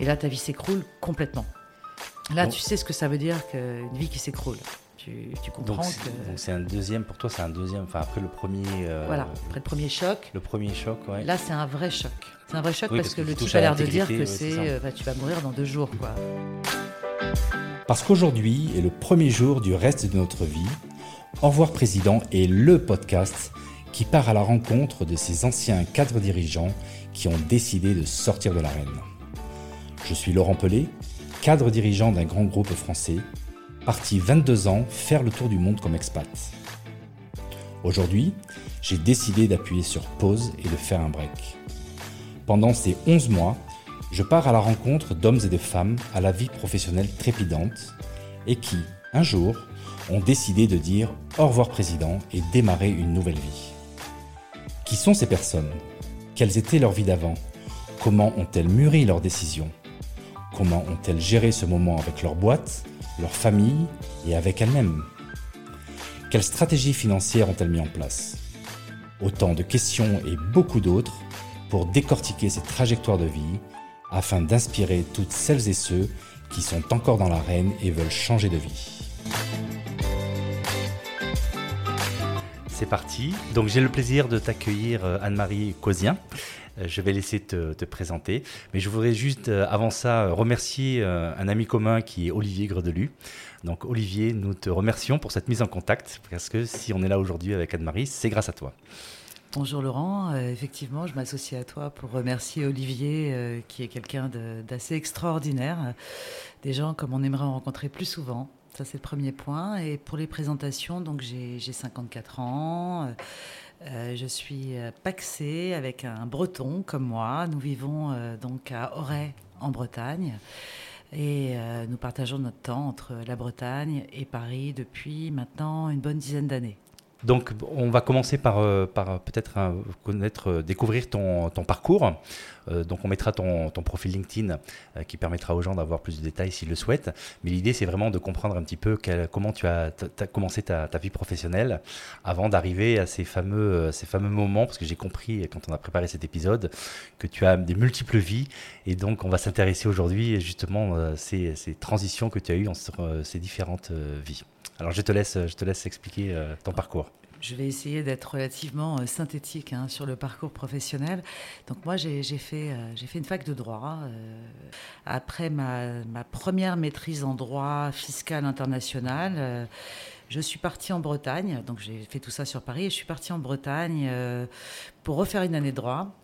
Et là, ta vie s'écroule complètement. Là, tu sais ce que ça veut dire qu'une vie qui s'écroule. Tu, comprends donc c'est un deuxième, pour toi, c'est un deuxième, enfin après le premier. Euh, voilà, après le premier choc. Le premier choc, ouais. Là, c'est un vrai choc. C'est un vrai choc parce, que, le type a l'air de dire que c'est. Euh, bah, tu vas mourir dans deux jours, quoi. Parce qu'aujourd'hui est le premier jour du reste de notre vie, Au revoir Président est le podcast qui part à la rencontre de ces anciens cadres dirigeants qui ont décidé de sortir de l'arène. Je suis Laurent Pelé, cadre dirigeant d'un grand groupe français, parti 22 ans faire le tour du monde comme expat. Aujourd'hui, j'ai décidé d'appuyer sur pause et de faire un break. Pendant ces 11 mois, je pars à la rencontre d'hommes et de femmes à la vie professionnelle trépidante et qui, un jour, ont décidé de dire au revoir président et démarrer une nouvelle vie. Qui sont ces personnes? Quelles étaient leurs vies d'avant? Comment ont-elles mûri leurs décisions? Comment ont-elles géré ce moment avec leur boîte, leur famille et avec elles-mêmes Quelles stratégies financières ont-elles mis en place? Autant de questions et beaucoup d'autres pour décortiquer ces trajectoires de vie afin d'inspirer toutes celles et ceux qui sont encore dans l'arène et veulent changer de vie. C'est parti. Donc j'ai le plaisir de t'accueillir euh, Anne-Marie Cosien. Euh, je vais laisser te, présenter. Mais je voudrais juste, euh, avant ça, remercier euh, un ami commun qui est Olivier Gredelu. Donc, Olivier, nous te remercions pour cette mise en contact, parce que si on est là aujourd'hui avec Anne-Marie, c'est grâce à toi. Bonjour Laurent, effectivement, je m'associe à toi pour remercier Olivier, qui est quelqu'un d'assez extraordinaire, des gens comme on aimerait en rencontrer plus souvent. Ça, c'est le premier point. Et pour les présentations, donc j'ai 54 ans. Je suis euh, paxée avec un breton comme moi. Nous vivons euh, donc à Auray en Bretagne. Et nous partageons notre temps entre la Bretagne et Paris depuis maintenant une bonne dizaine d'années. Donc, on va commencer par, euh, par peut-être euh, connaître, euh, découvrir ton, parcours. donc, on mettra ton, profil LinkedIn qui permettra aux gens d'avoir plus de détails s'ils le souhaitent. Mais l'idée, c'est vraiment de comprendre un petit peu comment tu as, commencé ta, vie professionnelle avant d'arriver à ces fameux, ces fameux moments, parce que j'ai compris quand on a préparé cet épisode que tu as des multiples vies. Et donc, on va s'intéresser aujourd'hui justement à ces, transitions que tu as eues entre ces différentes vies. Alors je te laisse, je te laisse expliquer euh, ton parcours. Je vais essayer d'être relativement euh, synthétique hein, sur le parcours professionnel. Donc moi, j'ai fait, euh, fait une fac de droit. après ma, ma, première maîtrise en droit fiscal international, je suis partie en Bretagne. Donc j'ai fait tout ça sur Paris et je suis partie en Bretagne pour refaire une année de droit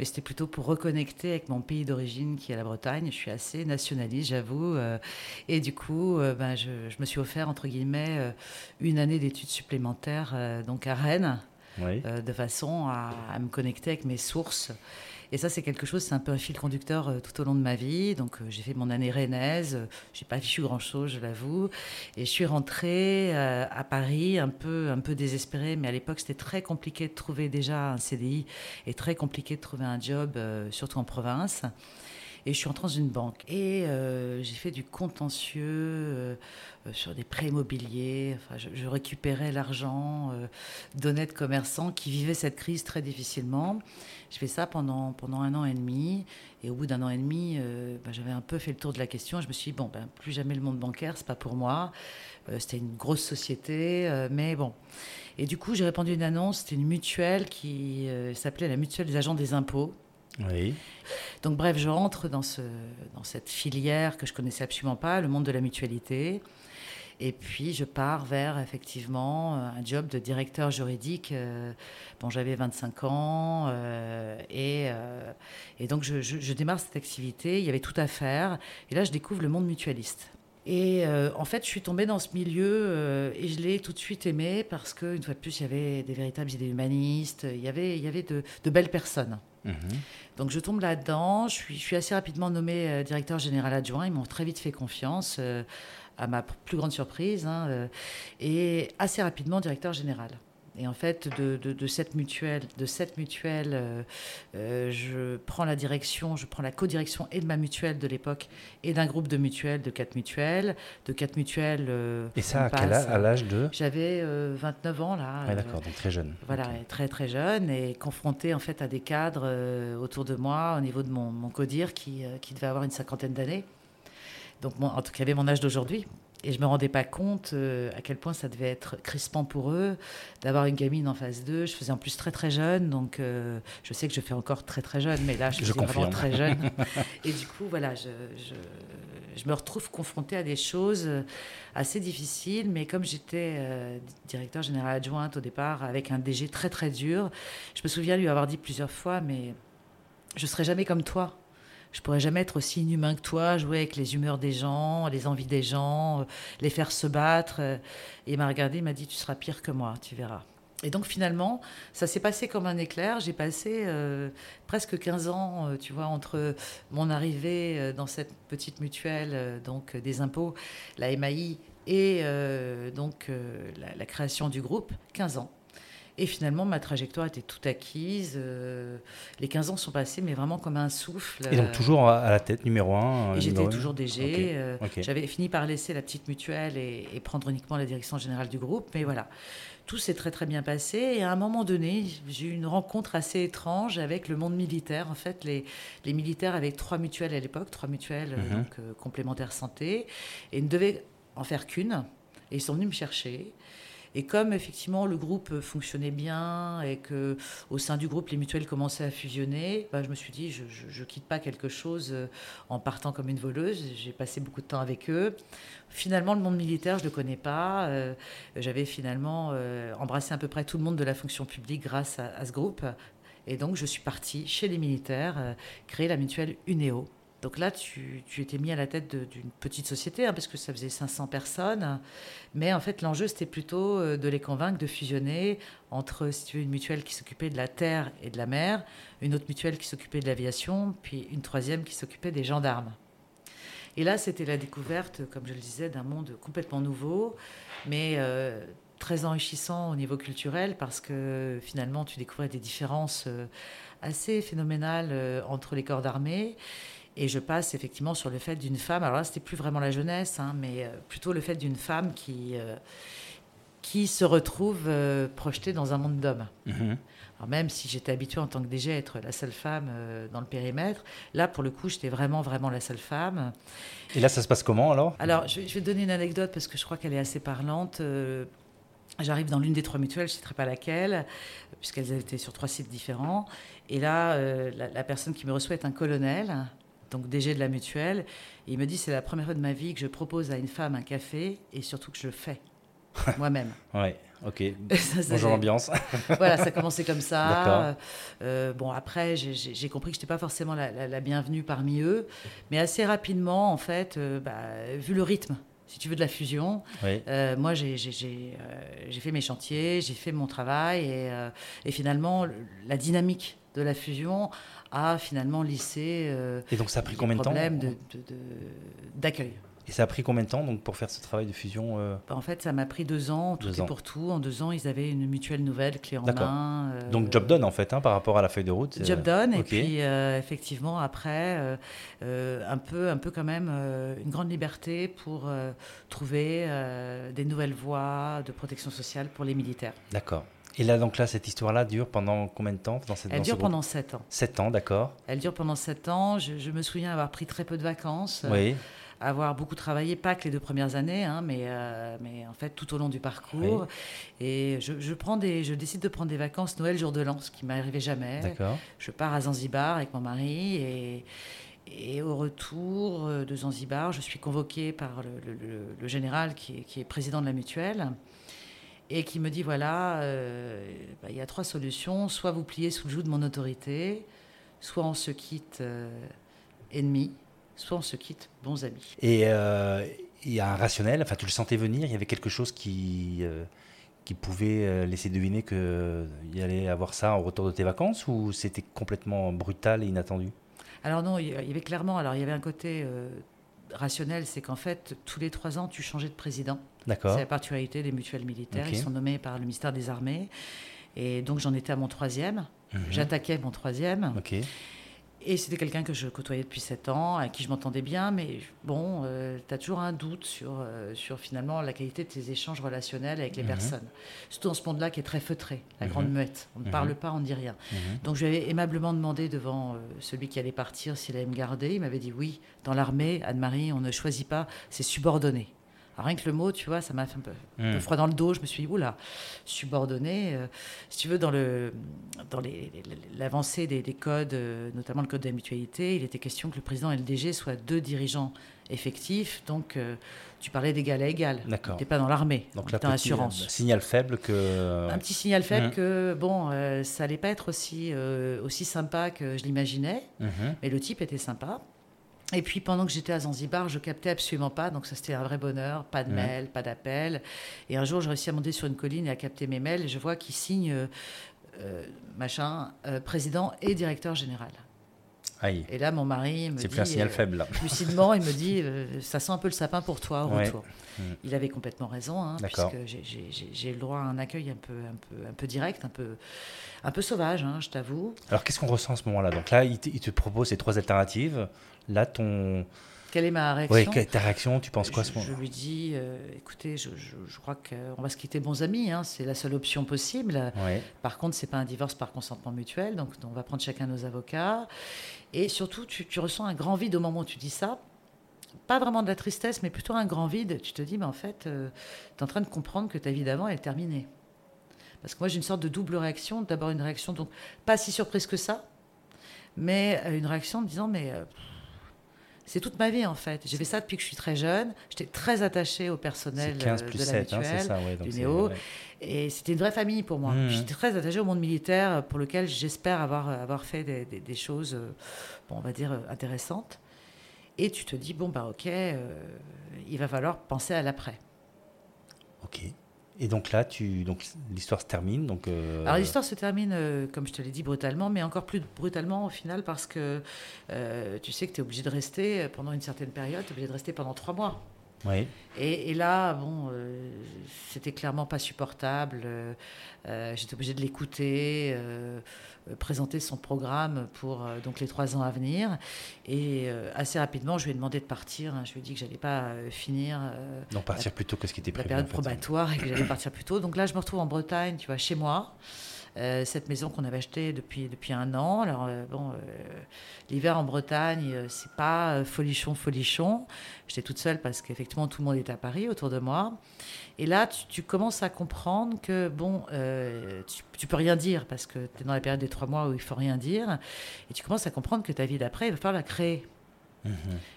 mais c'était plutôt pour reconnecter avec mon pays d'origine qui est la Bretagne. Je suis assez nationaliste, j'avoue. Euh, et du coup, euh, ben, je, me suis offert, entre guillemets, euh, une année d'études supplémentaires donc à Rennes, de façon à, me connecter avec mes sources. Et ça, c'est quelque chose, c'est un peu un fil conducteur euh, tout au long de ma vie. Donc, euh, j'ai fait mon année rennaise. Euh, j'ai pas vécu grand-chose, je l'avoue. Et je suis rentrée à Paris un peu, un peu désespérée. Mais à l'époque, c'était très compliqué de trouver déjà un CDI et très compliqué de trouver un job, surtout en province. Et je suis entrée dans une banque. Et j'ai fait du contentieux sur des prêts immobiliers. Enfin, je, récupérais l'argent d'honnêtes commerçants qui vivaient cette crise très difficilement. Je fais ça pendant, pendant un an et demi. Et au bout d'un an et demi, euh, bah, j'avais un peu fait le tour de la question. Je me suis dit, bon, ben, plus jamais le monde bancaire, c'est pas pour moi. Euh, c'était une grosse société, euh, mais bon. Et du coup, j'ai répondu une annonce. C'était une mutuelle qui s'appelait la mutuelle des agents des impôts. Oui. Donc bref, je rentre dans, ce, dans cette filière que je connaissais absolument pas, le monde de la mutualité. Et puis, je pars vers effectivement un job de directeur juridique. Euh, bon, j'avais 25 ans euh, et, euh, et, donc je, démarre cette activité. Il y avait tout à faire. Et là, je découvre le monde mutualiste. Et en fait, je suis tombée dans ce milieu et je l'ai tout de suite aimé parce qu'une fois de plus, il y avait des véritables idées humanistes, il y avait, il y avait de, belles personnes. Mhm. Donc je tombe là-dedans, je suis, je suis, assez rapidement nommé directeur général adjoint, ils m'ont très vite fait confiance à ma plus grande surprise, hein, euh, et assez rapidement directeur général. Et en fait, de, cette mutuelle, de cette mutuelle euh, euh, je prends la direction, je prends la co-direction et de ma mutuelle de l'époque et d'un groupe de mutuelles, de quatre mutuelles, de quatre mutuelles. Euh, et ça, à, âge, à l'âge de? J'avais 29 ans là. Ah, d'accord, donc très jeune. Voilà, très très jeune et confronté en fait à des cadres autour de moi au niveau de mon, mon codir qui, qui devait avoir une cinquantaine d'années. Donc, en tout cas, avait mon âge d'aujourd'hui. Et je me rendais pas compte euh, à quel point ça devait être crispant pour eux d'avoir une gamine en face d'eux. Je faisais en plus très très jeune, donc euh, je sais que je fais encore très très jeune, mais là je, suis vraiment très jeune. et du coup, voilà, je, je, je, me retrouve confrontée à des choses assez difficiles, mais comme j'étais euh, directeur général adjointe au départ avec un DG très très dur, je me souviens lui avoir dit plusieurs fois, mais je serai jamais comme toi je pourrais jamais être aussi inhumain que toi, jouer avec les humeurs des gens, les envies des gens, euh, les faire se battre. Et il m'a regardé, il m'a dit, tu seras pire que moi, tu verras. Et donc finalement, ça s'est passé comme un éclair. J'ai passé euh, presque 15 ans, euh, tu vois, entre mon arrivée dans cette petite mutuelle, donc des impôts, la MAI, et donc la, la, création du groupe, 15 ans. Et finalement, ma trajectoire était toute acquise. Euh, les 15 ans sont passés, mais vraiment comme un souffle. Et donc toujours à la tête, numéro un Et j'étais toujours DG. Euh, j'avais fini par laisser la petite mutuelle et, prendre uniquement la direction générale du groupe. Mais voilà, tout s'est très très bien passé. Et à un moment donné, j'ai eu une rencontre assez étrange avec le monde militaire. En fait, les, les militaires avaient trois mutuelles à l'époque, trois mutuelles mhm. donc, euh, complémentaires santé, et ne devaient en faire qu'une. Et ils sont venus me chercher. Et comme effectivement le groupe fonctionnait bien et que au sein du groupe les mutuelles commençaient à fusionner, bah, je me suis dit je, ne quitte pas quelque chose euh, en partant comme une voleuse. J'ai passé beaucoup de temps avec eux. Finalement, le monde militaire, je le connais pas. Euh, j'avais finalement euh, embrassé à peu près tout le monde de la fonction publique grâce à ce groupe. Et donc, je suis partie chez les militaires, créer la mutuelle UNEO, donc là, tu, étais mis à la tête d'une petite société, hein, parce que ça faisait 500 personnes. Mais en fait, l'enjeu, c'était plutôt euh, de les convaincre de fusionner entre, si tu veux, une mutuelle qui s'occupait de la terre et de la mer, une autre mutuelle qui s'occupait de l'aviation, puis une troisième qui s'occupait des gendarmes. Et là, c'était la découverte, comme je le disais, d'un monde complètement nouveau, mais euh, très enrichissant au niveau culturel, parce que finalement, tu découvrais des différences euh, assez phénoménales entre les corps d'armée. Et je passe effectivement sur le fait d'une femme, alors là, c'était plus vraiment la jeunesse, hein, mais euh, plutôt le fait d'une femme qui, euh, qui se retrouve euh, projetée dans un monde d'hommes. Mhm. Alors même si j'étais habituée en tant que DG à être la seule femme dans le périmètre, là, pour le coup, j'étais vraiment, vraiment la seule femme. Et là, ça se passe comment alors? Alors, je, vais donner une anecdote parce que je crois qu'elle est assez parlante. J'arrive dans l'une des trois mutuelles, je ne citerai pas laquelle, puisqu'elles étaient sur trois sites différents. Et là, la, la, personne qui me reçoit est un colonel donc DG de la mutuelle. il me dit c'est la première fois de ma vie que je propose à une femme un café et surtout que je le fais moi-même. ouais, ok. Bonjour l'ambiance. voilà, ça a commencé comme ça. Euh, bon, après, j'ai compris que je n'étais pas forcément la, bienvenue parmi eux, mais assez rapidement, en fait, euh, bah, vu le rythme si tu veux, de la fusion. Euh, moi, j'ai fait mes chantiers, j'ai fait mon travail et, et, finalement, la dynamique de la fusion a finalement lissé euh, Et donc ça a pris combien de temps d'accueil. Et ça a pris combien de temps donc, pour faire ce travail de fusion euh? Bah, En fait, ça m'a pris deux ans, tout et pour tout. En deux ans, ils avaient une mutuelle nouvelle, clé en main. Euh, donc job done en fait, hein, par rapport à la feuille de route. Job done, et puis effectivement, après, un, peu, un peu quand même une grande liberté pour trouver des nouvelles voies de protection sociale pour les militaires. D'accord. Et là, donc là, cette histoire-là dure pendant combien de temps dans cette, Elle dure pendant 7 ans. 7 ans, d'accord. Elle dure pendant 7 ans. Je, me souviens avoir pris très peu de vacances. Oui. avoir beaucoup travaillé, pas que les deux premières années, hein, mais, euh, mais en fait tout au long du parcours. Et je, prends des, je décide de prendre des vacances Noël, jour de l'an, ce qui m'arrivait jamais. D'accord. Je pars à Zanzibar avec mon mari et, et au retour euh, de Zanzibar, je suis convoquée par le, le, général qui est, qui est, président de la mutuelle et qui me dit voilà, euh, bah, il y a trois solutions. Soit vous pliez sous le joug de mon autorité, soit on se quitte euh, ennemis, soit on se quitte bons amis. Et euh, il y a un rationnel, enfin tu le sentais venir, il y avait quelque chose qui, qui pouvait laisser deviner qu'il y allait avoir ça au retour de tes vacances ou c'était complètement brutal et inattendu? Alors non, il y avait clairement, alors il y avait un côté rationnel, c'est qu'en fait, tous les trois ans, tu changeais de président. D'accord. C'est la particularité des mutuelles militaires. Ils sont nommés par le ministère des Armées. Et donc, j'en étais à mon troisième. Mhm. J'attaquais mon troisième. Et c'était quelqu'un que je côtoyais depuis sept ans, à qui je m'entendais bien, mais bon, tu as toujours un doute sur, euh, sur finalement la qualité de tes échanges relationnels avec les Mhm. personnes. Surtout dans ce monde-là qui est très feutré, la Mhm. grande muette. On ne parle pas, on ne dit rien. Donc je lui avais aimablement demandé devant euh, celui qui allait partir s'il allait me garder. Il m'avait dit oui, dans l'armée, Anne-Marie, on ne choisit pas, c'est subordonné. Rien que le mot, tu vois, ça m'a fait un peu, un peu Mhm. froid dans le dos. Je me suis dit, oula, subordonné. euh, si tu veux, dans le dans l'avancée des, des codes, euh, notamment le code de la mutualité, il était question que le président et le DG soient deux dirigeants effectifs. Donc, euh, tu parlais d'égal à égal. D'accord. Tu n'es pas dans l'armée, Donc là, petit, l'assurance. euh, signal faible que. Un petit signal faible Mhm. que, bon, ça allait pas être aussi, aussi sympa que je l'imaginais, Mhm. mais le type était sympa. Et puis pendant que j'étais à Zanzibar, je captais absolument pas, donc ça c'était un vrai bonheur, pas de mail, pas d'appel. Et un jour, j'ai réussi à monter sur une colline et à capter mes mails, et je vois qu'il signe euh, euh, machin, euh, président et directeur général. Aïe. Et là, mon mari me C'est dit, plus un signal euh, faible là. lucidement, il me dit, euh, ça sent un peu le sapin pour toi au Ouais. retour. Mhm. Il avait complètement raison, hein, puisque j'ai- le droit à un accueil un peu, un peu, un peu direct, un peu, un peu sauvage, hein, je t'avoue. Alors qu'est-ce qu'on ressent à ce moment-là? Donc là, il te, il te propose ces trois alternatives. Là, ton. Quelle est ma réaction? Est ta réaction? Tu penses quoi à ce je, je moment lui dis, euh, écoutez, je, je- je crois qu'on va se quitter bons amis, hein, c'est la seule option possible. Ouais. Par contre, c'est pas un divorce par consentement mutuel, donc on va prendre chacun nos avocats. Et surtout, tu, ressens un grand vide au moment où tu dis ça. Pas vraiment de la tristesse, mais plutôt un grand vide. Tu te dis, mais en fait, tu es en train de comprendre que ta vie d'avant elle est terminée. Parce que moi, j'ai une sorte de double réaction. D'abord, une réaction, donc pas si surprise que ça, mais euh, une réaction en me disant, mais euh, c'est toute ma vie en fait. J'ai fait ça depuis que je suis très jeune. J'étais très attachée au personnel C'est 15 euh, plus de la 7, hein, mutuelle. ça, ouais. du Néo. ouais. Et c'était une vraie famille pour moi. Mhm. J'étais très attachée au monde militaire pour lequel j'espère avoir, avoir fait des, des- des choses, euh, bon, on va dire, euh, intéressantes. Et tu te dis, bon, bah ok, euh, il va falloir penser à l'après. Ok. Et donc là, tu, donc l'histoire se termine. Donc. euh, Alors l'histoire se termine, euh, comme je te l'ai dit, brutalement, mais encore plus brutalement au final parce que euh, tu sais que tu es obligé de rester pendant une certaine période, tu es obligé de rester pendant trois mois. Oui. Et, et là, bon, euh, c'était clairement pas supportable. Euh, euh, J'étais obligée de l'écouter, euh, présenter son programme pour donc les trois ans à venir. Et assez rapidement, je lui ai demandé de partir. hein. Je lui ai dit que j'allais pas finir Donc partir plus tôt que ce qui était la prévu. période en fait. probatoire et que j'allais partir plus tôt. Donc là, je me retrouve en Bretagne, tu vois, chez moi. Euh, cette maison qu'on avait achetée depuis, depuis un an. Alors, euh, bon, euh, l'hiver en Bretagne, c'est pas folichon, folichon. J'étais toute seule parce qu'effectivement, tout le monde est à Paris autour de moi. Et là, tu, tu commences à comprendre que, bon, tu, tu peux rien dire parce que tu es dans la période des trois mois où il faut rien dire. Et tu commences à comprendre que ta vie d'après, il va falloir la créer. Mhm.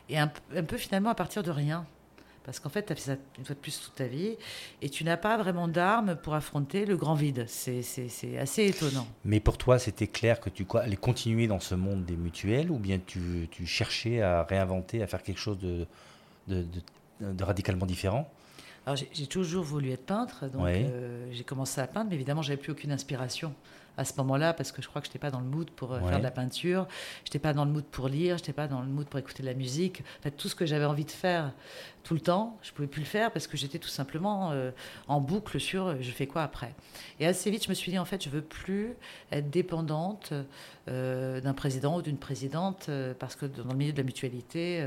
Et un peu finalement à partir de rien. Parce qu'en fait, tu as fait ça une fois de plus toute ta vie et tu n'as pas vraiment d'armes pour affronter le grand vide. C'est assez étonnant. Mais pour toi, c'était clair que tu allais continuer dans ce monde des mutuelles ou bien tu, tu cherchais à réinventer, à faire quelque chose de, de, de- de radicalement différent? Alors j'ai j'ai toujours voulu être peintre, donc Ouais. euh, j'ai commencé à peindre, mais évidemment, j'avais plus aucune inspiration à ce moment-là parce que je crois que je n'étais pas dans le mood pour euh, Ouais. faire de la peinture, je n'étais pas dans le mood pour lire, je n'étais pas dans le mood pour écouter de la musique. En fait, tout ce que j'avais envie de faire tout le temps, je pouvais plus le faire parce que j'étais tout simplement euh, en boucle sur euh, je fais quoi après. Et assez vite, je me suis dit en fait, je veux plus être dépendante euh, d'un président ou d'une présidente parce que dans le milieu de la mutualité.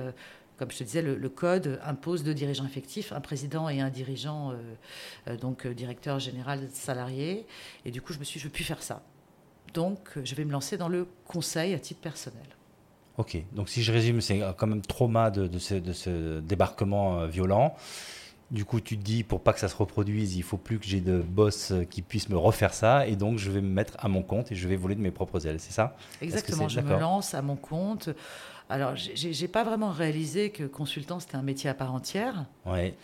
Comme je te disais, le, le code impose deux dirigeants effectifs, un président et un dirigeant, euh, euh, donc euh, directeur général salarié. Et du coup, je me suis dit, je ne veux plus faire ça. Donc, je vais me lancer dans le conseil à titre personnel. Ok, donc si je résume, c'est quand même trauma de, de ce, de ce débarquement violent. Du coup, tu te dis, pour pas que ça se reproduise, il faut plus que j'ai de boss qui puissent me refaire ça, et donc je vais me mettre à mon compte et je vais voler de mes propres ailes, c'est ça? Exactement, je me lance à mon compte. Alors, j'ai pas vraiment réalisé que consultant, c'était un métier à part entière. Ouais.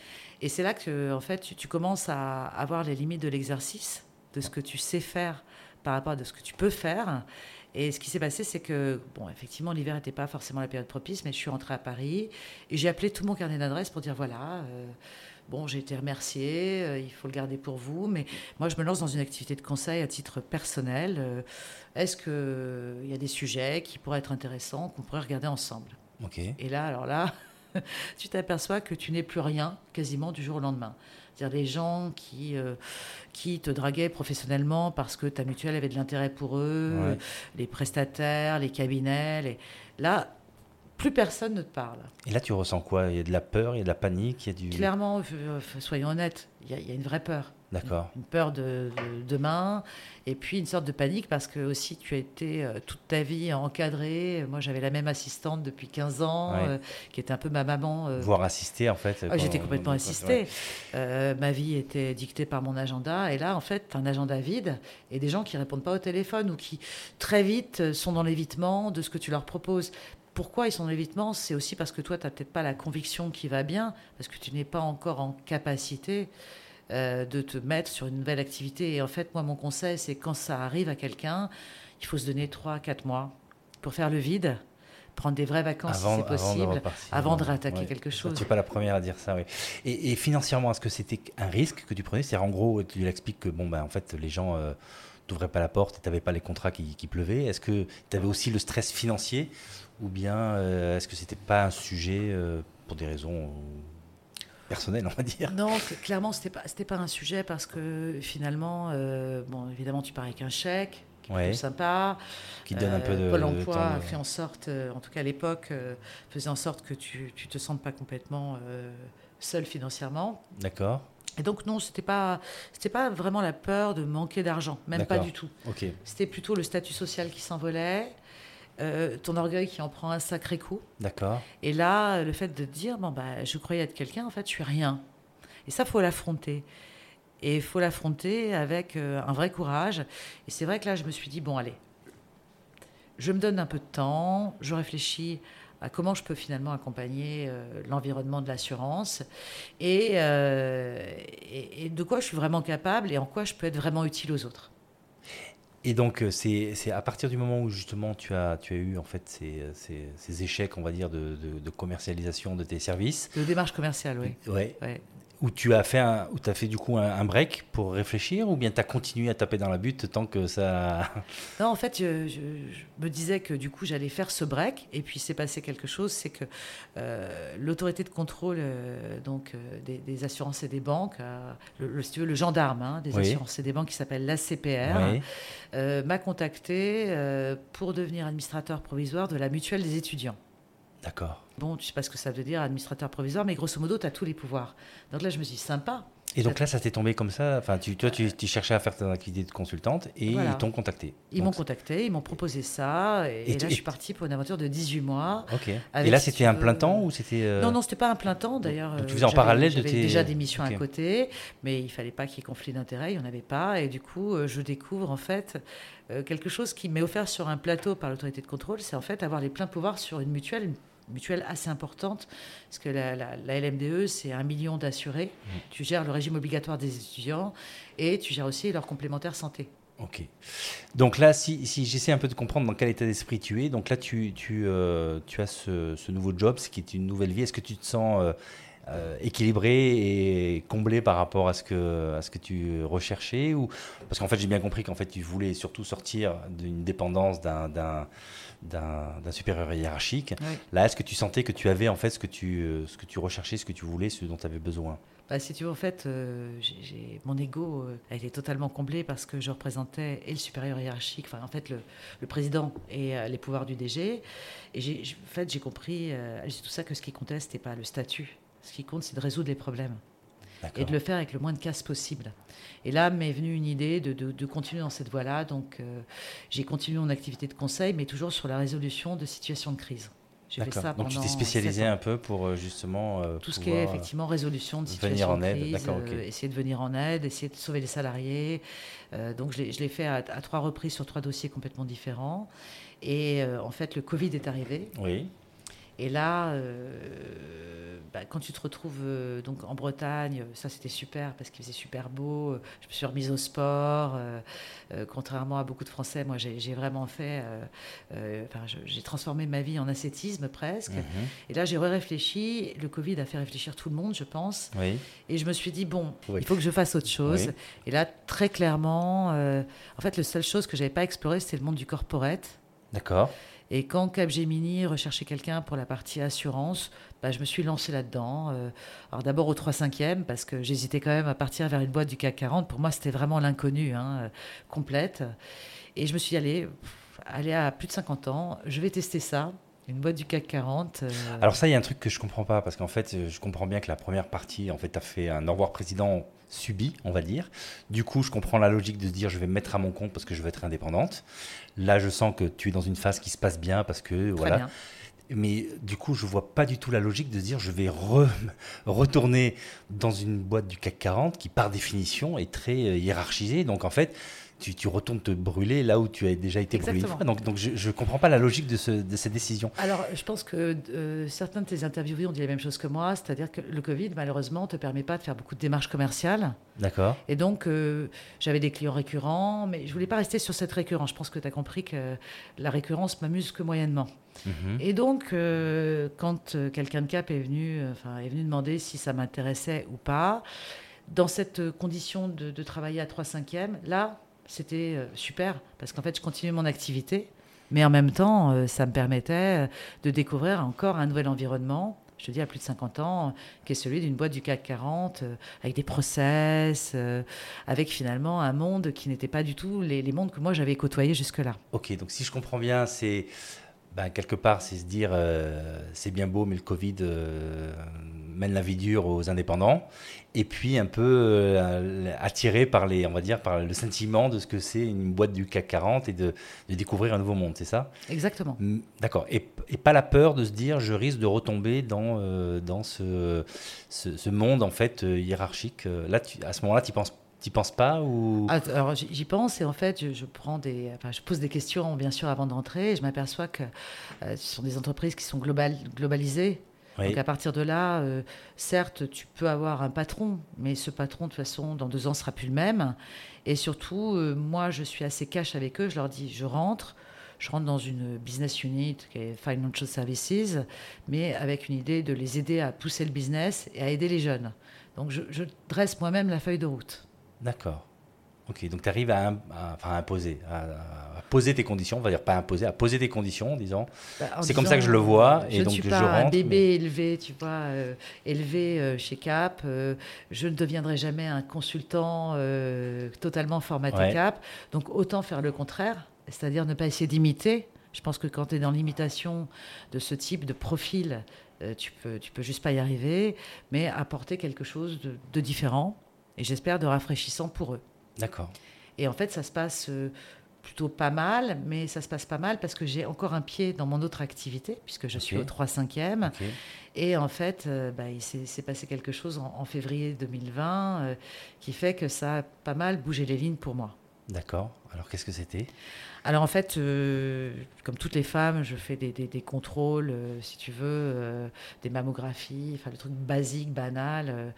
Et c'est là que, en fait, tu, tu commences à avoir les limites de l'exercice, de ce que tu sais faire par rapport à de ce que tu peux faire. Et ce qui s'est passé, c'est que, bon, effectivement, l'hiver n'était pas forcément la période propice, mais je suis rentrée à Paris et j'ai appelé tout mon carnet d'adresses pour dire voilà, euh, bon, j'ai été remerciée, euh, il faut le garder pour vous, mais moi, je me lance dans une activité de conseil à titre personnel. Euh, Est-ce qu'il y a des sujets qui pourraient être intéressants, qu'on pourrait regarder ensemble? Ok. Et là, alors là, tu t'aperçois que tu n'es plus rien quasiment du jour au lendemain. C'est-à-dire les gens qui, euh, qui te draguaient professionnellement parce que ta mutuelle avait de l'intérêt pour eux, les prestataires, les cabinets. Là, plus personne ne te parle. Et là, tu ressens quoi? Il y a de la peur, il y a de la panique, il y a du... Clairement, euh, soyons honnêtes, il y, a, une vraie peur. D'accord. Une, peur de, demain, et puis une sorte de panique parce que aussi tu as été euh, toute ta vie encadré. Moi, j'avais la même assistante depuis 15 ans, euh, qui était un peu ma maman. Voire assistée, en fait. Ah, j'étais complètement assistée. ma vie était dictée par mon agenda, et là, en fait, un agenda vide et des gens qui répondent pas au téléphone ou qui très vite sont dans l'évitement de ce que tu leur proposes pourquoi ils sont en évitement C'est aussi parce que toi, tu n'as peut-être pas la conviction qui va bien, parce que tu n'es pas encore en capacité euh, de te mettre sur une nouvelle activité. Et en fait, moi, mon conseil, c'est quand ça arrive à quelqu'un, il faut se donner 3-4 mois pour faire le vide, prendre des vraies vacances si c'est possible, avant de, réattaquer quelque chose. Tu n'es pas la première à dire ça, oui. Et, financièrement, est-ce que c'était un risque que tu prenais? C'est en gros, tu l'expliques que bon, ben, en fait, les gens... Euh, t'ouvraient pas la porte et tu n'avais pas les contrats qui, qui pleuvaient. Est-ce que tu avais aussi le stress financier ou bien euh, est-ce que c'était pas un sujet euh, pour des raisons personnelles, on va dire? Non, clairement, c'était pas, c'était pas un sujet parce que finalement, euh, bon, évidemment, tu pars avec un chèque, qui est sympa. Qui donne un peu de. Pôle emploi a fait en sorte, en tout cas à l'époque, faisait en sorte que tu, tu te sentes pas complètement seul financièrement. D'accord. Et donc non, c'était pas c'était pas vraiment la peur de manquer d'argent, même pas du tout. Ok. C'était plutôt le statut social qui s'envolait. Euh, ton orgueil qui en prend un sacré coup. D'accord. Et là, le fait de dire, bon, bah, je croyais être quelqu'un, en fait, je suis rien. Et ça, faut l'affronter. Et il faut l'affronter avec euh, un vrai courage. Et c'est vrai que là, je me suis dit, bon, allez, je me donne un peu de temps, je réfléchis à comment je peux finalement accompagner euh, l'environnement de l'assurance et, et, de quoi je suis vraiment capable et en quoi je peux être vraiment utile aux autres. Et donc, euh, c'est à partir du moment où justement tu as, tu as eu en fait ces, ces, ces échecs, on va dire, de, de, de, commercialisation de tes services. De démarche commerciale, oui. Ouais. ouais où tu as fait, un, où as fait du coup un, break pour réfléchir ou bien tu as continué à taper dans la butte tant que ça. Non, en fait, je, me disais que du coup j'allais faire ce break et puis s'est passé quelque chose c'est que euh, l'autorité de contrôle euh, donc, euh, des, assurances et des banques, le, si tu veux, le gendarme hein, des assurances et des banques qui s'appelle l'ACPR, m'a contacté pour devenir administrateur provisoire de la mutuelle des étudiants. D'accord. Bon, tu sais pas ce que ça veut dire, administrateur provisoire, mais grosso modo, tu as tous les pouvoirs. Donc là, je me suis dit, sympa. Et donc là, ça t'est tombé comme ça Enfin, tu, toi, tu, cherchais à faire ton activité de consultante et ils t'ont contacté. Ils m'ont contacté, ils m'ont proposé ça. Et, là, je suis partie pour une aventure de 18 mois. Ok. Et là, c'était un plein temps ou c'était. Euh, non, non, c'était pas un plein temps d'ailleurs. Tu faisais en parallèle de tes. déjà des missions à côté, mais il fallait pas qu'il y ait conflit d'intérêts, il n'y en avait pas. Et du coup, euh, je découvre en fait euh, quelque chose qui m'est offert sur un plateau par l'autorité de contrôle c'est en fait avoir les pleins pouvoirs sur une mutuelle, une mutuelle assez importante, parce que la, LMDE, c'est un million d'assurés. Mmh. Tu gères le régime obligatoire des étudiants et tu gères aussi leur complémentaire santé. Ok. Donc là, si, si j'essaie un peu de comprendre dans quel état d'esprit tu es, donc là, tu, tu, euh, tu as ce, ce, nouveau job, ce qui est une nouvelle vie. Est-ce que tu te sens euh, euh, équilibré et comblé par rapport à ce que, à ce que tu recherchais ou... Parce qu'en fait, j'ai bien compris qu'en fait, tu voulais surtout sortir d'une dépendance d'un d'un supérieur hiérarchique. Là, est-ce que tu sentais que tu avais en fait ce que tu, euh, ce que tu recherchais, ce que tu voulais, ce dont tu avais besoin? Bah, si tu veux, en fait, euh, mon ego euh, a été totalement comblé parce que je représentais et le supérieur hiérarchique, enfin, en fait, le, le président et les pouvoirs du DG. Et en fait, j'ai compris, c'est tout ça, que ce qui comptait, c'était pas le statut. Ce qui compte, c'est de résoudre les problèmes et de le faire avec le moins de casse possible. Et là m'est venue une idée de, de, continuer dans cette voie-là. Donc euh, j'ai continué mon activité de conseil, mais toujours sur la résolution de situations de crise. Ça Donc tu t'es spécialisé un peu pour euh, justement euh, tout ce qui est effectivement résolution de situations de crise, essayer de venir en aide, essayer de sauver les salariés. donc je l'ai fait à, à, trois reprises sur trois dossiers complètement différents. Et en fait le Covid est arrivé. Oui. Et là, euh, bah, quand tu te retrouves euh, donc en Bretagne, ça c'était super parce qu'il faisait super beau. Je me suis remise au sport. Euh, contrairement à beaucoup de Français, moi j'ai vraiment fait. Enfin, j'ai transformé ma vie en ascétisme presque. Mhm. Et là, j'ai réfléchi. Le Covid a fait réfléchir tout le monde, je pense. Et je me suis dit bon, il faut que je fasse autre chose. Et là, très clairement, en fait, la seule chose que j'avais pas explorée, c'était le monde du corporate. D'accord. Et quand Capgemini recherchait quelqu'un pour la partie assurance, bah, je me suis lancée là-dedans. Euh, alors d'abord au 3 5 parce que j'hésitais quand même à partir vers une boîte du CAC 40. Pour moi, c'était vraiment l'inconnu, hein, complète. Et je me suis allez, aller à plus de 50 ans, je vais tester ça. Une boîte du CAC 40. Euh. Alors ça, il y a un truc que je comprends pas, parce qu'en fait, je comprends bien que la première partie, en fait, tu as fait un au revoir président subi, on va dire. Du coup, je comprends la logique de se dire, je vais me mettre à mon compte parce que je veux être indépendante. Là, je sens que tu es dans une phase qui se passe bien parce que, voilà. Mais du coup, je vois pas du tout la logique de se dire, je vais retourner dans une boîte du CAC 40 qui, par définition, est très euh, hiérarchisée. Donc, en fait, tu, retournes te brûler là où tu as déjà été brûlé Donc, donc je ne comprends pas la logique de, ce, de cette décision. Alors, je pense que euh, certains de tes interviewés ont dit la même chose que moi, c'est-à-dire que le Covid, malheureusement, ne te permet pas de faire beaucoup de démarches commerciales. D'accord. Et donc, euh, j'avais des clients récurrents, mais je ne voulais pas rester sur cette récurrence. Je pense que tu as compris que la récurrence m'amuse que moyennement. Mhm. Et donc, euh, quand quelqu'un de Cap est venu, enfin, est venu demander si ça m'intéressait ou pas, dans cette condition de, de travailler à 3 5 là, c'était euh, super parce qu'en fait, je continuais mon activité, mais en même temps, euh, ça me permettait euh, de découvrir encore un nouvel environnement. Je te dis à plus de 50 ans, qui est celui d'une boîte du CAC 40, avec des process, avec finalement un monde qui n'était pas du tout les, les mondes que moi j'avais côtoyés jusque-là. Ok, donc si je comprends bien, c'est ben, quelque part, c'est se dire, c'est bien beau, mais le Covid mène la vie dure aux indépendants et puis un peu euh, attiré par les, on va dire, par le sentiment de ce que c'est une boîte du CAC 40 et de, découvrir un nouveau monde, c'est ça? Exactement. D'accord. Et, pas la peur de se dire, je risque de retomber dans, euh, dans ce, ce, monde en fait euh, hiérarchique. Là, à ce moment-là, tu penses tu penses pas ou? Ah, Alors j'y pense et en fait je, prends des, enfin, je pose des questions bien sûr avant d'entrer et je m'aperçois que ce sont des entreprises qui sont global, globalisées donc à partir de là, euh, certes, tu peux avoir un patron, mais ce patron, de toute façon, dans deux ans, sera plus le même. Et surtout, euh, moi, je suis assez cash avec eux. Je leur dis, je rentre, je rentre dans une business unit qui est Financial Services, mais avec une idée de les aider à pousser le business et à aider les jeunes. Donc je, je dresse moi-même la feuille de route. D'accord. Ok, donc tu arrives à, imposer, à, poser tes conditions, on va dire pas imposer, à poser des conditions en disant bah, c'est comme ça que je le vois et je donc suis pas un bébé élevé, tu vois, euh, élevé euh, chez Cap. Euh, je ne deviendrai jamais un consultant totalement formaté Cap. Donc autant faire le contraire, c'est-à-dire ne pas essayer d'imiter. Je pense que quand tu es dans l'imitation de ce type de profil, tu peux, tu peux juste pas y arriver, mais apporter quelque chose de différent et j'espère de rafraîchissant pour eux. D'accord. Et en fait, ça se passe euh, plutôt pas mal, mais ça se passe pas mal parce que j'ai encore un pied dans mon autre activité, puisque je suis au 3 5e. Et en fait, euh, bah, il s'est passé quelque chose en, février 2020 euh, qui fait que ça a pas mal bougé les lignes pour moi. D'accord. Alors qu'est-ce que c'était? Alors en fait, comme toutes les femmes, je fais des, des contrôles, si tu veux, des mammographies, enfin le truc basique, banal euh,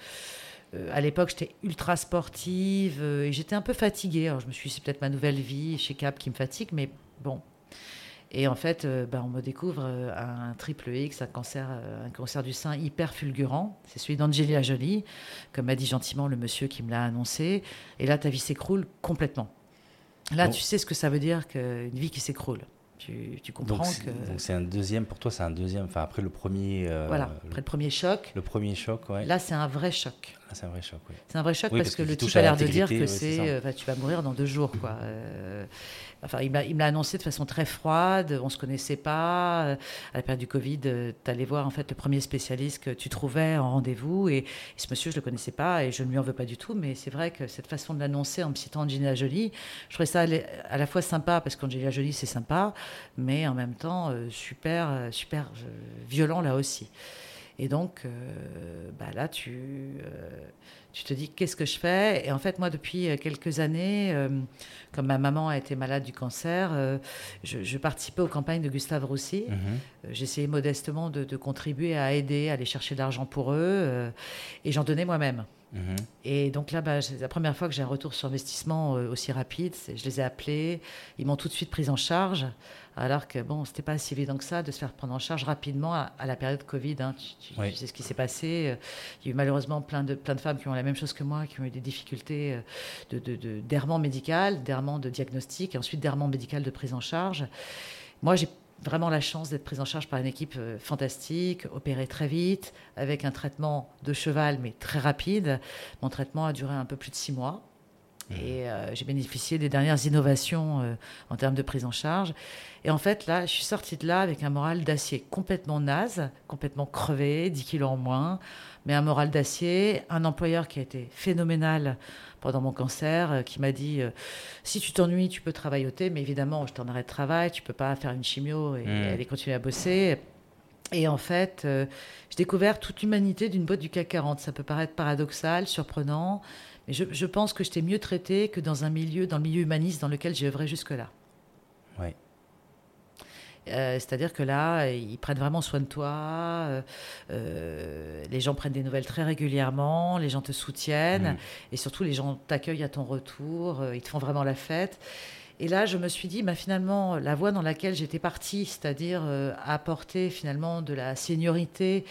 à l'époque, j'étais ultra sportive euh, et j'étais un peu fatiguée. Alors, je me suis dit, c'est peut-être ma nouvelle vie chez Cap qui me fatigue, mais bon. Et en fait, euh, bah, on me découvre un triple X, un cancer, un cancer du sein hyper fulgurant. C'est celui d'Angelina Jolie, comme m'a dit gentiment le monsieur qui me l'a annoncé. Et là, ta vie s'écroule complètement. Là, tu sais ce que ça veut dire qu'une vie qui s'écroule. Tu, comprends que. Donc c'est un deuxième, pour toi, c'est un deuxième, enfin après le premier. voilà, après le premier choc. Le premier choc, ouais. Là, c'est un vrai choc. Ah, c'est un vrai choc, oui. C'est un vrai choc parce, que, le type a l'air de dire que c'est, euh, tu vas mourir dans deux jours, quoi. Euh, enfin, il me l'a annoncé de façon très froide. On se connaissait pas. À la période du Covid, tu allais voir en fait le premier spécialiste que tu trouvais en rendez-vous et, ce monsieur, je le connaissais pas et je ne lui en veux pas du tout. Mais c'est vrai que cette façon de l'annoncer en me citant Angelina Jolie, je trouvais ça à la fois sympa parce qu'Angelina Jolie c'est sympa, mais en même temps euh, super, super violent là aussi. Et donc, euh, bah là, tu, euh, tu te dis qu'est-ce que je fais? Et en fait, moi, depuis euh, quelques années, comme ma maman a été malade du cancer, je, participais aux campagnes de Gustave Roussy. Mhm. J'essayais modestement de, de, contribuer à aider, à aller chercher de l'argent pour eux, et j'en donnais moi-même. Mhm. Et donc là, bah, c'est la première fois que j'ai un retour sur investissement euh, aussi rapide. Je les ai appelés, ils m'ont tout de suite pris en charge, alors que bon, c'était pas si évident que ça de se faire prendre en charge rapidement à, la période Covid. Hein. Tu, sais ce qui s'est passé. Il y a eu malheureusement plein de, plein de femmes qui ont la même chose que moi, qui ont eu des difficultés euh, d'errement de, de, médical, d'errement de diagnostic, et ensuite d'errement médical de prise en charge. Moi, j'ai vraiment la chance d'être prise en charge par une équipe fantastique, opérée très vite, avec un traitement de cheval, mais très rapide. Mon traitement a duré un peu plus de six mois. Mmh. Et j'ai bénéficié des dernières innovations en termes de prise en charge. Et en fait, là, je suis sortie de là avec un moral d'acier complètement naze, complètement crevé, 10 kilos en moins, mais un moral d'acier, un employeur qui a été phénoménal pendant mon cancer, euh, qui m'a dit euh, si tu t'ennuies, tu peux travailler au thé, mais évidemment, je t'en arrête de travail, tu peux pas faire une chimio et mmh. aller continuer à bosser. Et en fait, euh, j'ai découvert toute l'humanité d'une boîte du CAC 40. Ça peut paraître paradoxal, surprenant, mais je, je pense que j'étais mieux traitée que dans un milieu, dans le milieu humaniste dans lequel j'ai œuvré jusque-là. Oui. Euh, c'est-à-dire que là, ils prennent vraiment soin de toi. Euh, euh, les gens prennent des nouvelles très régulièrement. Les gens te soutiennent. Et surtout, les gens t'accueillent à ton retour. ils te font vraiment la fête. Et là, je me suis dit, bah, finalement, la voie dans laquelle j'étais partie, c'est-à-dire apporter finalement de la seniorité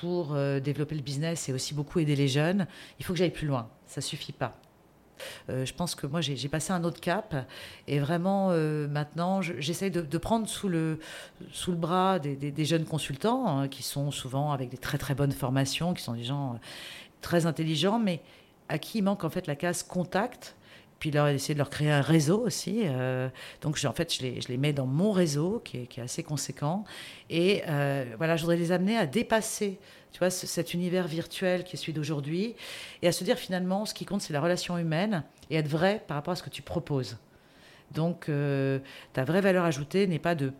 pour développer le business et aussi beaucoup aider les jeunes, il faut que j'aille plus loin. Ça suffit pas. Euh, je pense que moi, j'ai passé un autre cap. Et vraiment, euh, maintenant, j'essaye de, prendre sous le, sous le bras des, jeunes consultants, hein, qui sont souvent avec des très, très bonnes formations, qui sont des gens euh, très intelligents, mais à qui il manque en fait la case contact puis leur essayer de leur créer un réseau aussi. donc en fait, je les, je les, mets dans mon réseau qui est, qui est assez conséquent. Et voilà, je voudrais les amener à dépasser tu vois, cet univers virtuel qui est celui d'aujourd'hui, et à se dire finalement, ce qui compte, c'est la relation humaine, et être vrai par rapport à ce que tu proposes. Donc, euh, ta vraie valeur ajoutée n'est pas de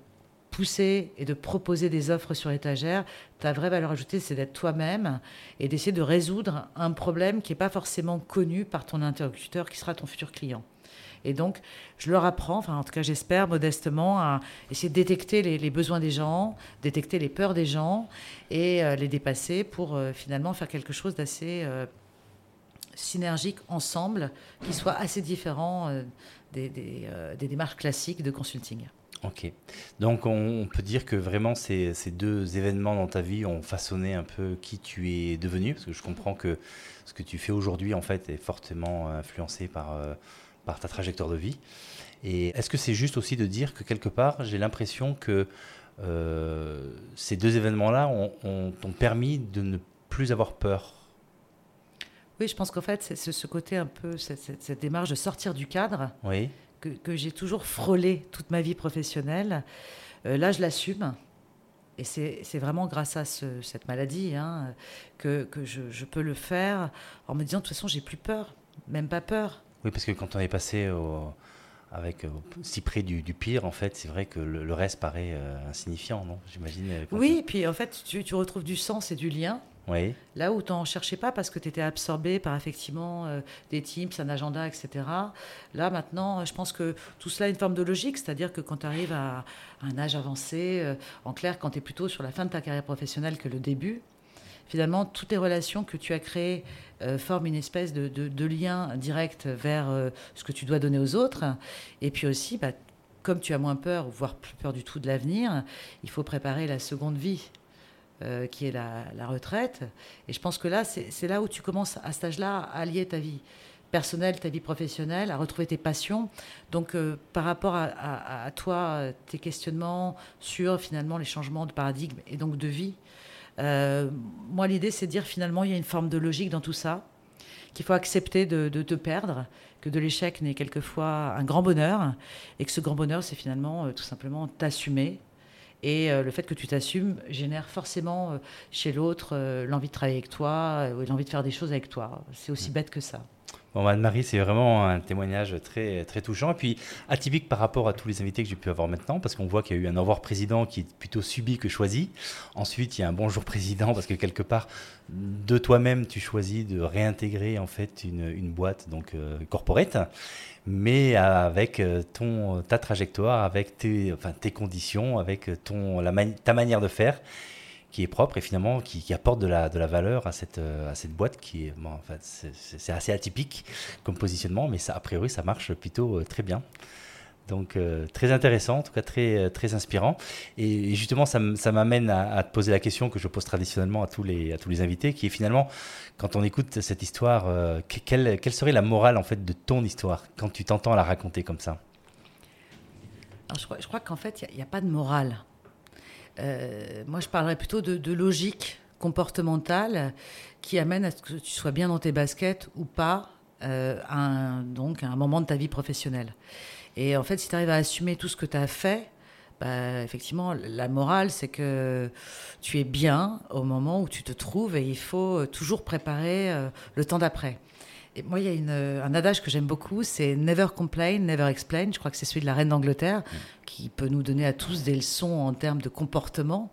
pousser et de proposer des offres sur l'étagère. Ta vraie valeur ajoutée, c'est d'être toi-même et d'essayer de résoudre un problème qui n'est pas forcément connu par ton interlocuteur qui sera ton futur client. Et donc, je leur apprends, enfin en tout cas j'espère modestement, à essayer de détecter les, besoins des gens, détecter les peurs des gens et euh, les dépasser pour euh, finalement faire quelque chose d'assez euh, synergique ensemble, qui soit assez différent des, démarches classiques de consulting. Ok. Donc on, peut dire que vraiment ces, ces, deux événements dans ta vie ont façonné un peu qui tu es devenu, parce que je comprends que ce que tu fais aujourd'hui en fait est fortement influencé par par ta trajectoire de vie. Et est-ce que c'est juste aussi de dire que quelque part, j'ai l'impression que euh, ces deux événements-là ont, permis de ne plus avoir peur? Oui, je pense qu'en fait, c'est ce côté un peu, cette, démarche de sortir du cadre oui. Que, j'ai toujours frôlé toute ma vie professionnelle. Euh, là, je l'assume. Et c'est vraiment grâce à cette maladie hein, que, que je, je, peux le faire en me disant, de toute façon, j'ai plus peur, même pas peur. Oui, parce que quand on est passé avec si près du, pire, en fait, c'est vrai que le, reste paraît euh, insignifiant, non? J'imagine. Euh, oui, et puis en fait, tu, retrouves du sens et du lien. Là où tu n'en cherchais pas parce que tu étais absorbé par effectivement euh, des teams, un agenda, etc. Là maintenant, je pense que tout cela a une forme de logique, c'est-à-dire que quand tu arrives à, un âge avancé, en clair, quand tu es plutôt sur la fin de ta carrière professionnelle que le début, finalement, toutes les relations que tu as créées euh, forment une espèce de, lien direct vers euh, ce que tu dois donner aux autres. Et puis aussi, bah, comme tu as moins peur, voire plus peur du tout de l'avenir, il faut préparer la seconde vie. Euh, qui est la, retraite. Et je pense que là, c'est là où tu commences à cet âge-là à allier ta vie personnelle, ta vie professionnelle, à retrouver tes passions. Donc, par rapport à, toi, tes questionnements sur finalement les changements de paradigme et donc de vie, euh, moi, l'idée, c'est de dire finalement, il y a une forme de logique dans tout ça, qu'il faut accepter de, te perdre, que de l'échec n'est quelquefois un grand bonheur, et que ce grand bonheur, c'est finalement euh, tout simplement t'assumer. Et euh, le fait que tu t'assumes génère forcément chez l'autre l'envie de travailler avec toi, l'envie de faire des choses avec toi. C'est aussi mmh. bête que ça. Bon, Anne-Marie, c'est vraiment un témoignage très, très touchant et puis atypique par rapport à tous les invités que j'ai pu avoir maintenant parce qu'on voit qu'il y a eu un au revoir président qui est plutôt subi que choisi. Ensuite, il y a un bonjour président parce que quelque part, de toi-même, tu choisis de réintégrer en fait une, boîte donc euh, mais avec euh, ton, ta trajectoire, avec tes, conditions, avec ton, la ta manière de faire qui est propre et finalement qui, apporte de la, de la valeur à cette, euh, à cette boîte qui est, bon, en fait, c'est assez atypique comme positionnement, mais ça, a priori, ça marche plutôt euh, très bien. Donc euh, très intéressant, en tout cas très, très inspirant. Et, justement, ça, m'amène à, te poser la question que je pose traditionnellement à tous les, à tous les invités, qui est finalement, quand on écoute cette histoire, quelle, quelle serait la morale en fait de ton histoire quand tu t'entends la raconter comme ça? Je, crois, je crois qu'en fait, il n'y a, pas de morale. Euh, moi, je parlerais plutôt de, logique comportementale qui amène à ce que tu sois bien dans tes baskets ou pas euh, à, un, donc, à un moment de ta vie professionnelle. Et en fait, si tu arrives à assumer tout ce que tu as fait, bah, effectivement, la morale, c'est que tu es bien au moment où tu te trouves et il faut toujours préparer euh, le temps d'après. Et moi, il y a une, un adage que j'aime beaucoup, c'est Never complain, never explain. Je crois que c'est celui de la reine d'Angleterre, mm. qui peut nous donner à tous des leçons en termes de comportement.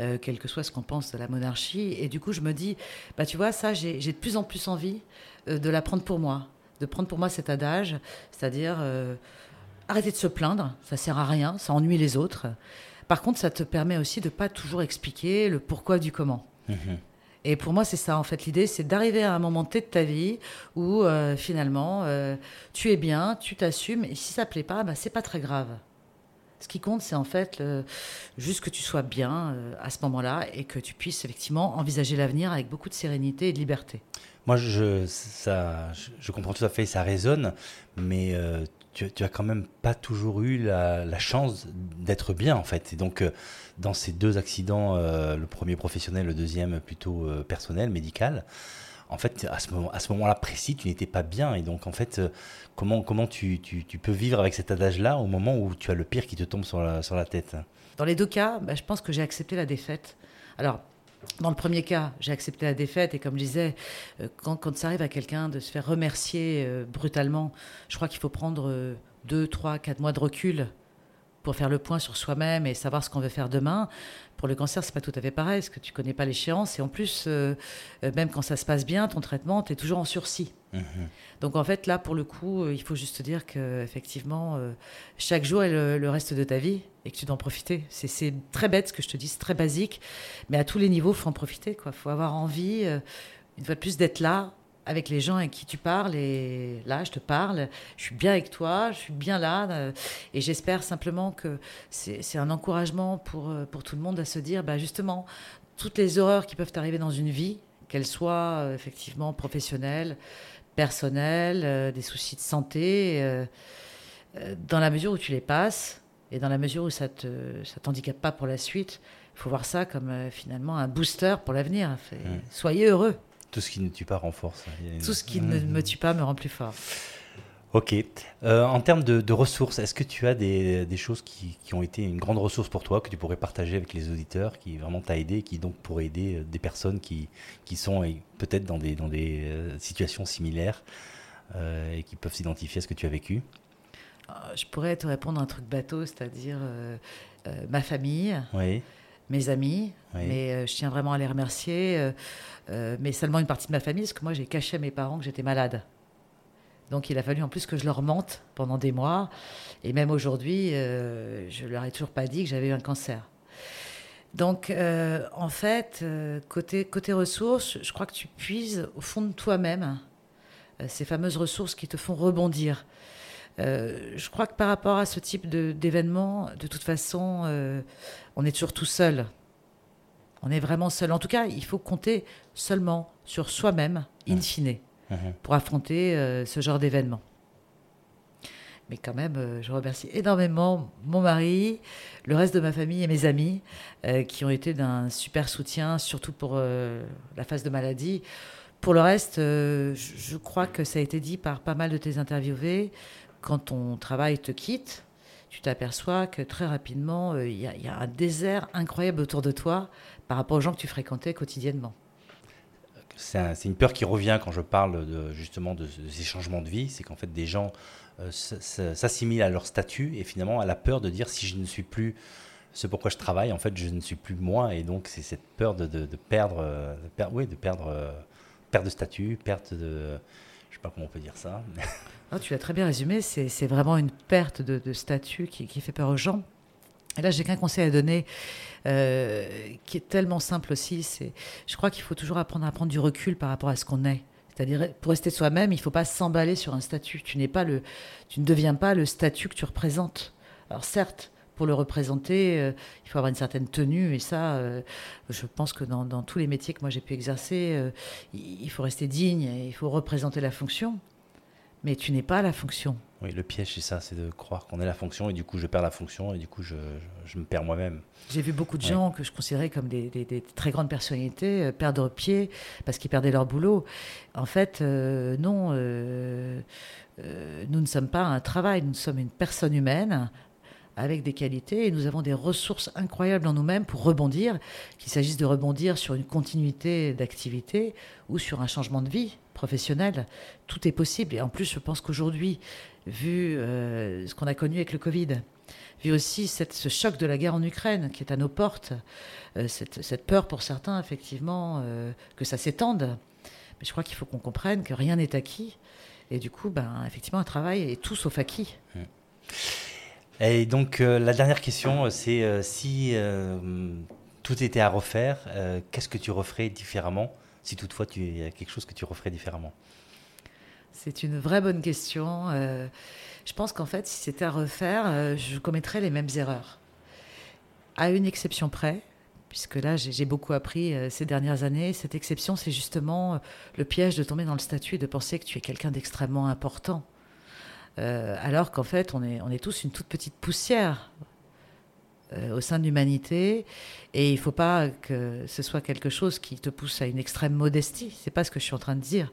Euh, quel que soit ce qu'on pense de la monarchie. Et du coup, je me dis, bah, tu vois, ça, j'ai de plus en plus envie euh, de l'apprendre pour moi, de prendre pour moi cet adage, c'est-à-dire euh, arrêter de se plaindre, ça sert à rien, ça ennuie les autres. Par contre, ça te permet aussi de pas toujours expliquer le pourquoi du comment. Mm-hmm. Et pour moi, c'est ça, en fait. L'idée, c'est d'arriver à un moment T de ta vie où, euh, finalement, euh, tu es bien, tu t'assumes, et si ça ne plaît pas, bah, c'est pas très grave. Ce qui compte, c'est en fait juste que tu sois bien euh, à ce moment-là et que tu puisses effectivement envisager l'avenir avec beaucoup de sérénité et de liberté. Moi, je, ça, je, comprends tout à fait, ça résonne, mais tu, tu as quand même pas toujours eu la, chance d'être bien, en fait. Et donc, dans ces deux accidents, euh, le premier professionnel, le deuxième plutôt euh, personnel, médical, en fait, à ce, moment-là précis, tu n'étais pas bien. Et donc, en fait, euh, comment, comment tu, peux vivre avec cet adage-là au moment où tu as le pire qui te tombe sur la, sur la tête? Dans les deux cas, bah, je pense que j'ai accepté la défaite. Alors, dans le premier cas, j'ai accepté la défaite et comme je disais, quand, quand ça arrive à quelqu'un de se faire remercier brutalement, je crois qu'il faut prendre deux, trois, quatre mois de recul pour faire le point sur soi-même et savoir ce qu'on veut faire demain. Pour le cancer, c'est pas tout à fait pareil, parce que tu connais pas l'échéance. Et en plus, euh, euh, même quand ça se passe bien, ton traitement, tu es toujours en sursis. Mhm. Donc en fait, là, pour le coup, euh, il faut juste dire que effectivement, chaque jour est le, reste de ta vie et que tu dois en profiter. C'est très bête ce que je te dis, c'est très basique, mais à tous les niveaux, faut en profiter. Il faut avoir envie, une fois de plus, d'être là, avec les gens avec qui tu parles. Et là, je te parle, je suis bien avec toi, je suis bien là. Euh, et j'espère simplement que c'est un encouragement pour, euh, pour tout le monde à se dire, bah, justement, toutes les horreurs qui peuvent arriver dans une vie, qu'elles soient euh, effectivement professionnelles, personnelles, des soucis de santé, dans la mesure où tu les passes et dans la mesure où ça ne ça t'handicape pas pour la suite, il faut voir ça comme finalement un booster pour l'avenir. Mmh. Soyez heureux. Tout ce qui ne tue pas renforce. Tout ce qui ne me tue pas me rend plus fort. Ok. Euh, en termes de, ressources, est-ce que tu as des, choses qui, ont été une grande ressource pour toi, que tu pourrais partager avec les auditeurs, qui vraiment t'a aidé, qui donc pourraient aider euh, des personnes qui, qui sont peut-être dans des, dans des euh, situations similaires et qui peuvent s'identifier à ce que tu as vécu? Je pourrais te répondre un truc bateau, c'est-à-dire ma famille. Oui mes amis, mais euh, je tiens vraiment à les remercier, euh, euh, mais seulement une partie de ma famille, parce que moi j'ai caché à mes parents que j'étais malade. Donc il a fallu en plus que je leur mente pendant des mois, et même aujourd'hui, je leur ai toujours pas dit que j'avais eu un cancer. Donc en fait, côté, côté ressources, je crois que tu puises au fond de toi-même ces fameuses ressources qui te font rebondir. Euh, je crois que par rapport à ce type d'événement, de, toute façon, euh, on est toujours tout seul. On est vraiment seul. En tout cas, il faut compter seulement sur soi-même, in fine, pour affronter euh, ce genre d'événement. Mais quand même, je remercie énormément mon mari, le reste de ma famille et mes amis qui ont été d'un super soutien, surtout pour la phase de maladie. Pour le reste, je crois que ça a été dit par pas mal de tes interviewés quand ton travail te quitte, tu t'aperçois que très rapidement, euh, il y, a un désert incroyable autour de toi par rapport aux gens que tu fréquentais quotidiennement. C'est une peur qui revient quand je parle de, justement de, ces changements de vie, c'est qu'en fait des gens euh, s'assimilent à leur statut et finalement à la peur de dire si je ne suis plus ce pourquoi je travaille, en fait je ne suis plus moi et donc c'est cette peur de, perdre, de oui, de perdre, euh, perte de statut, perte de, je sais pas comment on peut dire ça. Tu l'as très bien résumé, c'est vraiment une perte de, statut qui, fait peur aux gens. Et là, j'ai qu'un conseil à donner euh, qui est tellement simple aussi. C'est, je crois qu'il faut toujours apprendre à prendre du recul par rapport à ce qu'on est. C'est-à-dire, pour rester soi-même, il ne faut pas s'emballer sur un statut. Tu n'es pas le, tu ne deviens pas le statut que tu représentes. Alors certes, pour le représenter, euh, il faut avoir une certaine tenue. Et ça, euh, je pense que dans, dans, tous les métiers que moi j'ai pu exercer, il faut rester digne et il faut représenter la fonction mais tu n'es pas la fonction. Oui, le piège, c'est ça, c'est de croire qu'on est la fonction et du coup je perds la fonction et du coup je, je me perds moi-même. J'ai vu beaucoup de gens que je considérais comme des, des, très grandes personnalités euh, perdre pied parce qu'ils perdaient leur boulot. En fait, euh, non, euh, nous ne sommes pas un travail, nous sommes une personne humaine avec des qualités et nous avons des ressources incroyables en nous-mêmes pour rebondir, qu'il s'agisse de rebondir sur une continuité d'activité ou sur un changement de vie professionnel. Tout est possible. Et en plus, je pense qu'aujourd'hui, vu euh, ce qu'on a connu avec le Covid, vu aussi ce choc de la guerre en Ukraine qui est à nos portes, euh, cette, peur pour certains, effectivement, euh, que ça s'étende. Mais je crois qu'il faut qu'on comprenne que rien n'est acquis. Et du coup, ben, effectivement, un travail est tout sauf acquis. Et donc, la dernière question, c'est si tout était à refaire, qu'est-ce que tu referais différemment si toutefois il y a quelque chose que tu referais différemment? C'est une vraie bonne question. Euh, je pense qu'en fait, si c'était à refaire, euh, je commettrais les mêmes erreurs. À une exception près, puisque là, j'ai beaucoup appris euh, ces dernières années. Cette exception, c'est justement le piège de tomber dans le statut et de penser que tu es quelqu'un d'extrêmement important. Alors qu'en fait, on est, on est tous une toute petite poussière au sein de l'humanité et il ne faut pas que ce soit quelque chose qui te pousse à une extrême modestie. C'est pas ce que je suis en train de dire.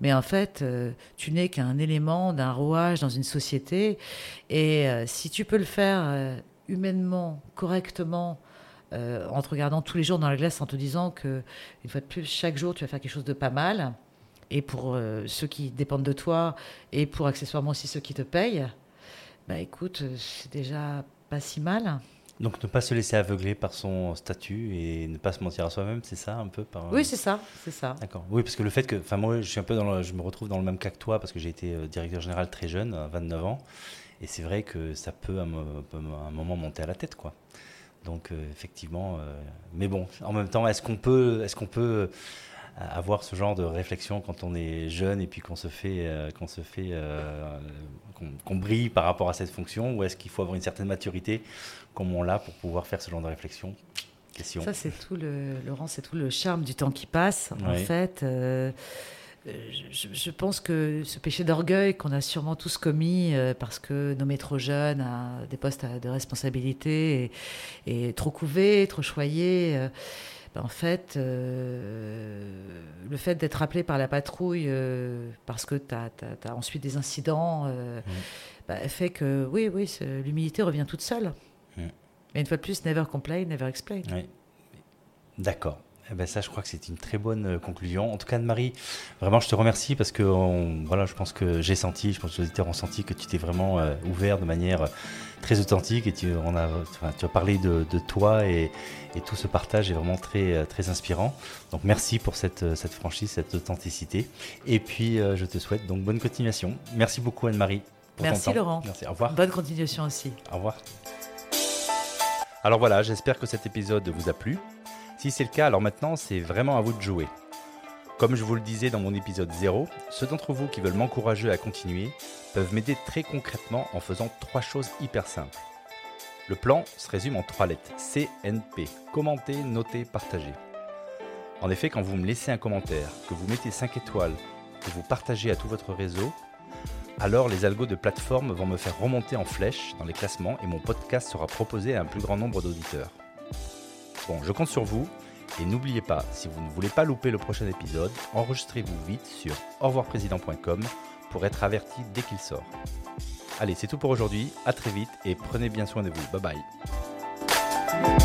Mais en fait, euh, tu n'es qu'un élément d'un rouage dans une société. Et euh, si tu peux le faire euh, humainement, correctement, en te regardant tous les jours dans la glace, en te disant que, une fois de plus, chaque jour, tu vas faire quelque chose de pas mal, et pour ceux qui dépendent de toi, et pour accessoirement aussi ceux qui te payent, bah écoute, c'est déjà pas si mal. Donc ne pas se laisser aveugler par son statut et ne pas se mentir à soi-même, c'est ça un peu par... Oui, c'est ça, c'est ça. D'accord. Oui, parce que le fait que, enfin moi, je suis un peu dans, je me retrouve dans le même cas que toi parce que j'ai été euh, directeur général très jeune, à 29 ans, et c'est vrai que ça peut à un, moment monter à la tête, quoi. Donc euh, effectivement, euh, mais bon, en même temps, est-ce qu'on peut, est-ce qu'on peut avoir ce genre de réflexion quand on est jeune et puis qu'on se fait, qu'on se fait, qu'on brille par rapport à cette fonction, ou est-ce qu'il faut avoir une certaine maturité comme on l'a pour pouvoir faire ce genre de réflexion? Question. Ça, c'est tout le, Laurent, c'est tout le charme du temps qui passe. En fait, euh, je, pense que ce péché d'orgueil qu'on a sûrement tous commis euh, parce que nommé trop jeune à des postes de responsabilité et, trop couvé, trop choyé. Euh, en fait, le fait d'être appelé par la patrouille parce que tu as, ensuite des incidents mmh. ben, fait que, oui, oui, l'humilité revient toute seule. Mais une fois de plus, never complain, never explain. Oui. D'accord. Eh ben ça, je crois que c'est une très bonne euh, conclusion. En tout cas, Anne-Marie, vraiment, je te remercie parce que voilà, je pense que j'ai senti, je pense que les auditeurs ont senti que tu t'es vraiment euh, ouvert de manière euh, très authentique et tu, on a, tu as parlé de, toi et, et, tout ce partage est vraiment très, très inspirant. Donc, merci pour cette, cette franchise, cette authenticité. Et puis, je te souhaite donc bonne continuation. Merci beaucoup, Anne-Marie. Merci, Laurent. Merci. Au revoir. Bonne continuation aussi. Au revoir. Alors voilà, j'espère que cet épisode vous a plu. Si c'est le cas, alors maintenant c'est vraiment à vous de jouer. Comme je vous le disais dans mon épisode 0, ceux d'entre vous qui veulent m'encourager à continuer peuvent m'aider très concrètement en faisant trois choses hyper simples. Le plan se résume en trois lettres CNP commenter, noter, partager. En effet, quand vous me laissez un commentaire, que vous mettez 5 étoiles, que vous partagez à tout votre réseau, alors les algos de plateforme vont me faire remonter en flèche dans les classements et mon podcast sera proposé à un plus grand nombre d'auditeurs. Bon, je compte sur vous et n'oubliez pas, si vous ne voulez pas louper le prochain épisode, enregistrez-vous vite sur revoirprésident.com pour être averti dès qu'il sort. Allez, c'est tout pour aujourd'hui, à très vite et prenez bien soin de vous. Bye bye.